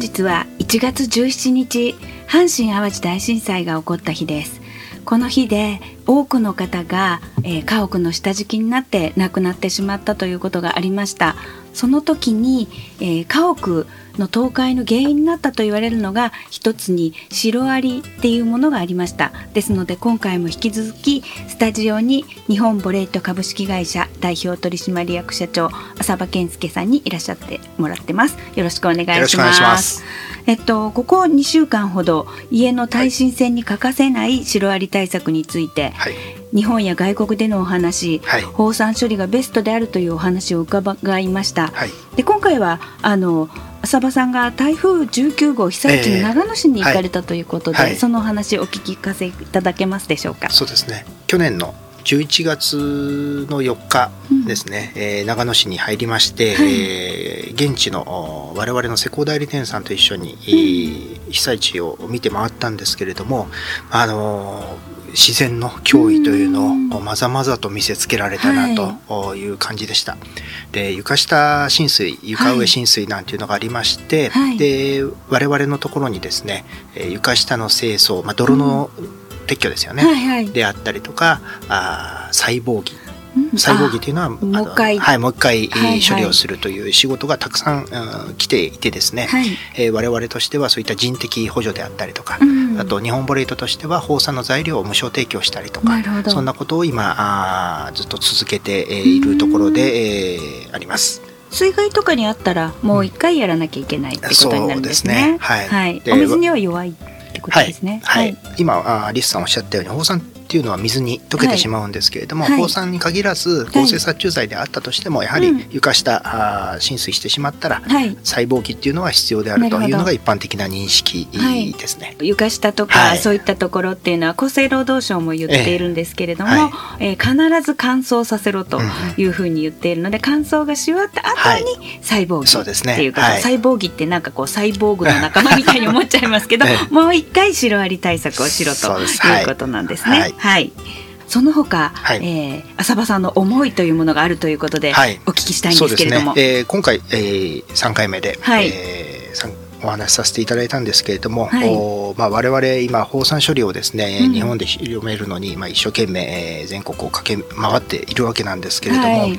日は1月17日阪神・淡路大震災が起こった日です。この日で多くの方が、えー、家屋の下敷きになって亡くなってしまったということがありました。その時に、えー、家屋の倒壊の原因になったと言われるのが一つにシロアリっていうものがありました。ですので今回も引き続きスタジオに日本ボレート株式会社代表取締役社長浅場健介さんにいらっしゃってもらってます。よろしくお願いします。えっとここ2週間ほど家の耐震線に欠かせないシロアリ対策について、はい日本や外国でのお話、はい、放散処理がベストであるというお話を伺いました。はい、で今回はあの浅場さんが台風19号被災地の長野市に行かれたということで、えーはい、そのお話をお聞かせいただけますでしょうか？そうですね。去年の11月の4日ですね、うん、えー、長野市に入りまして、はい、えー、現地の我々の施工代理店さんと一緒に、うん、被災地を見て回ったんですけれども、あのー自然の脅威というのをまざまざと見せつけられたなとい。う感じでした。はい、で床下浸水床上浸水なんていうのがありまして、はい、で我々のところにですね床下の清掃、まあ、泥の撤去ですよね、はいはい、であったりとかあ細胞儀細胞儀というのはもう一回、はい、もう一回、はい。処理をするという仕事がたくさん、うん、来ていてですね、はい。えー、我々としてはそういった人的補助であったりとか、うん、あと日本ボレートとしては放射の材料を無償提供したりとかそんなことを今あずっと続けているところで、えー、あります。水害とかにあったらもう一回やらなきゃいけないってことになるんですね。うん、すね。はい、はい、お水には弱いってことですね。はい、はい、今あリスさんおっしゃったように放射っていうのは水に溶けてしまうんですけれども、はい、放酸に限らず合成殺虫剤であったとしても、やはり床下、あ浸水してしまったら、細胞器っていうのは必要であるというのが一般的な認識ですね。床下とか、そういったところっていうのは厚生労働省も言っているんですけれども、ええ。必ず乾燥させろというふうに言っているので、乾燥がし終わった後に細胞器っていうか、細胞器ってなんかこうサイボーグの仲間みたいに思っちゃいますけど、もう一回シロアリ対策をしろということなんですね。はい。その他、はい、えー、浅場さんの思いというものがあるということで、はい、お聞きしたいんですけれども、ね。えー、今回、えー、3回目で、はい。えー、お話しさせていただいたんですけれども、はい。おまあ、我々今放散処理をですね、うん、日本で広めるのに、まあ、一生懸命、えー、全国を駆け回っているわけなんですけれども、はい、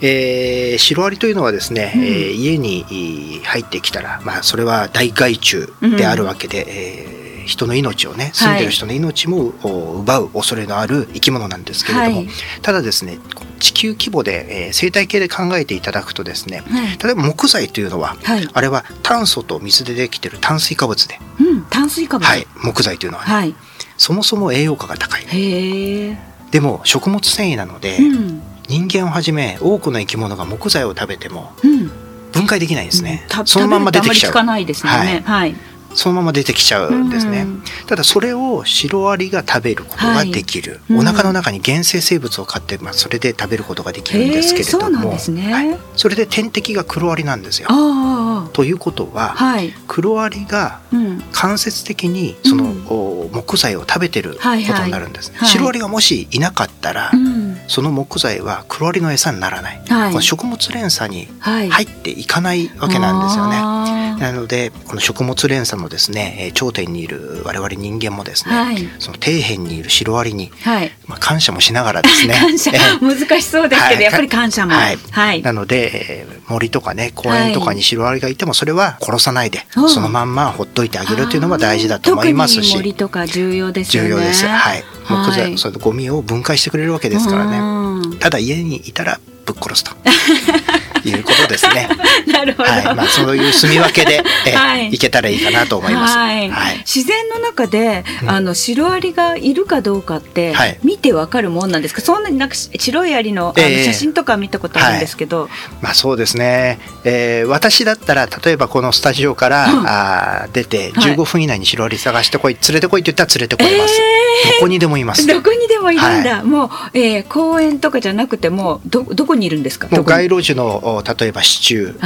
えー、シロアリというのはですね、うん、えー、家に入ってきたら、まあ、それは大害虫であるわけで、うん、えー人の命をね住んでる人の命も奪う恐れのある生き物なんですけれども、はい、ただですね地球規模で、えー、生態系で考えていただくとですね、はい、例えば木材というのは、はい、あれは炭素と水でできてる炭水化物で、うん、炭水化物、はい、木材というのは、ね、はい、そもそも栄養価が高い。でも食物繊維なので、うん、人間をはじめ多くの生き物が木材を食べても、分解できないんですね、うん、そのまんま出てきちゃう。ないですね、はい、はいそのまま出てきちゃうんですね、うん、ただそれをシロアリが食べることができる、はい、お腹の中に原生生物を飼って、まあ、それで食べることができるんですけれども、ね。はい、それで天敵がクロアリなんですよ。ということは、はい、クロアリが間接的にその、うん、木材を食べてることになるんですね。はい。はい、シロアリがもしいなかったら、うん、その木材はクロアリの餌にならない、この食物連鎖に入っていかないわけなんですよね。なのでこの食物連鎖のですね頂点にいる我々人間もですね、はい、その底辺にいるシロアリに、はい、まあ、感謝もしながらですね 感謝。難しそうですけど、はい、やっぱり感謝も、はい、なので森とかね公園とかにシロアリがいてもそれは殺さないで、そのまんまほっといてあげるというのも大事だと思いますし森とか重要ですよね。重要です。はい。木材、そのゴミを分解してくれるわけですからね。ただ家にいたらぶっ殺すと るほど。はい、まあそういう住み分けで、えはい、いけたらいいかなと思います。はい。はい、自然の中で、あのシロアリがいるかどうかって、見てわかるもんなんですか？そんなになんか白いアリのあの写真とか見たことあるんですけど。えーはい、まあそうですね。えー、私だったら例えばこのスタジオから、うん、あ出て15分以内にシロアリ探してこい、連れてこいって言ったら連れてこれます。えー、どこにでもいます。どこにでもいるんだ。もう、えー、公園とかじゃなくてもどどこにいるんですか？もう街路樹の例えば支柱にい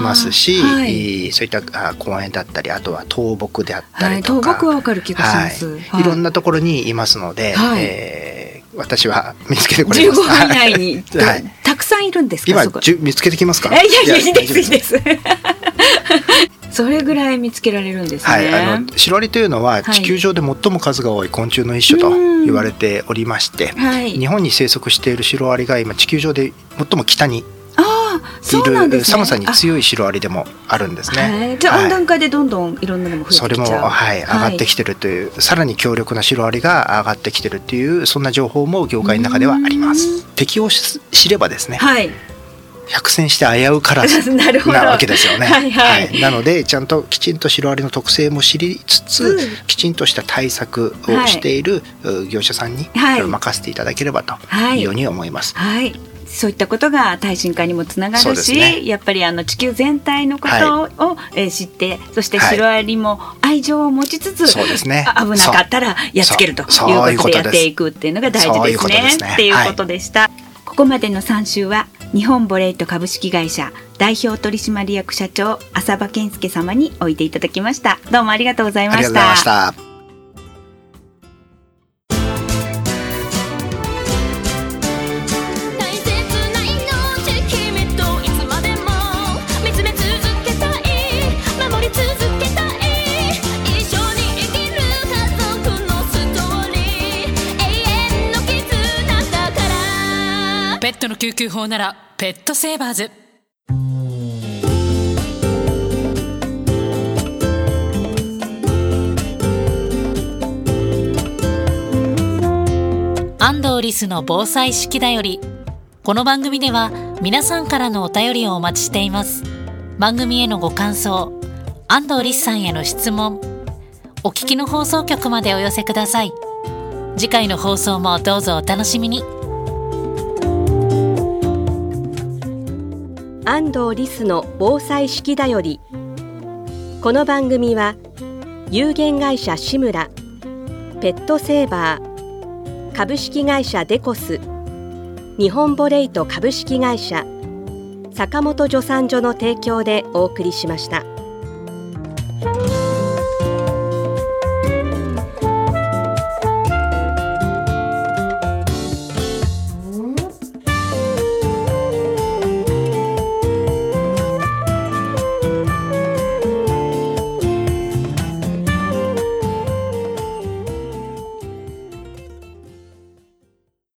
ますし、はい、そういった公園だったりあとは倒木であったりとか、はい、倒木はわかる気がします、はい、い。ろんなところにいますので、はい、えー、私は見つけてこれます。15分以内に、はい、たくさんいるんですか？今見つけてきますか？いやいやいいですいいです。それぐらい見つけられるんですね。はい、あのシロアリというのは地球上で最も数が多い昆虫の一種と言われておりまして、はい、日本に生息しているシロアリが今地球上で最も北にいる、ね、寒さに強いシロアリでもあるんですね。じゃあ温暖化でどんどんいろんなのも増えてそれもはい上がってきてるという、さらに強力なシロアリが上がってきてるっていうそんな情報も業界の中ではあります。敵を知ればですね。はい。百戦して危うからず なわけですよね。はいはい、はい、なのでちゃんときちんとシロアリの特性も知りつつ、うん、きちんとした対策をしている業者さんに、はい、任せていただければというように思います。はいそういったことが耐震化にもつながるし、ね、やっぱりあの地球全体のことを、はい、え知ってそしてシロアリも愛情を持ちつつ、はい、危なかったらやっつけるということでやっていくっていうのが大事ですね。ううね。っていうことでした。はい、ここまでの3週は日本ボレイト株式会社代表取締役社長浅場健介様においていただきました。どうもありがとうございましたトの救急法ならペットセーバーズ。安藤リスの防災式だよりこの番組では皆さんからのお便りをお待ちしています。番組へのご感想安藤リスさんへの質問お聞きの放送局までお寄せください。次回の放送もどうぞお楽しみに。安藤リスの防災式だよりこの番組は有限会社志村ペットセーバー株式会社デコス日本ボレイト株式会社坂本助産所の提供でお送りしました。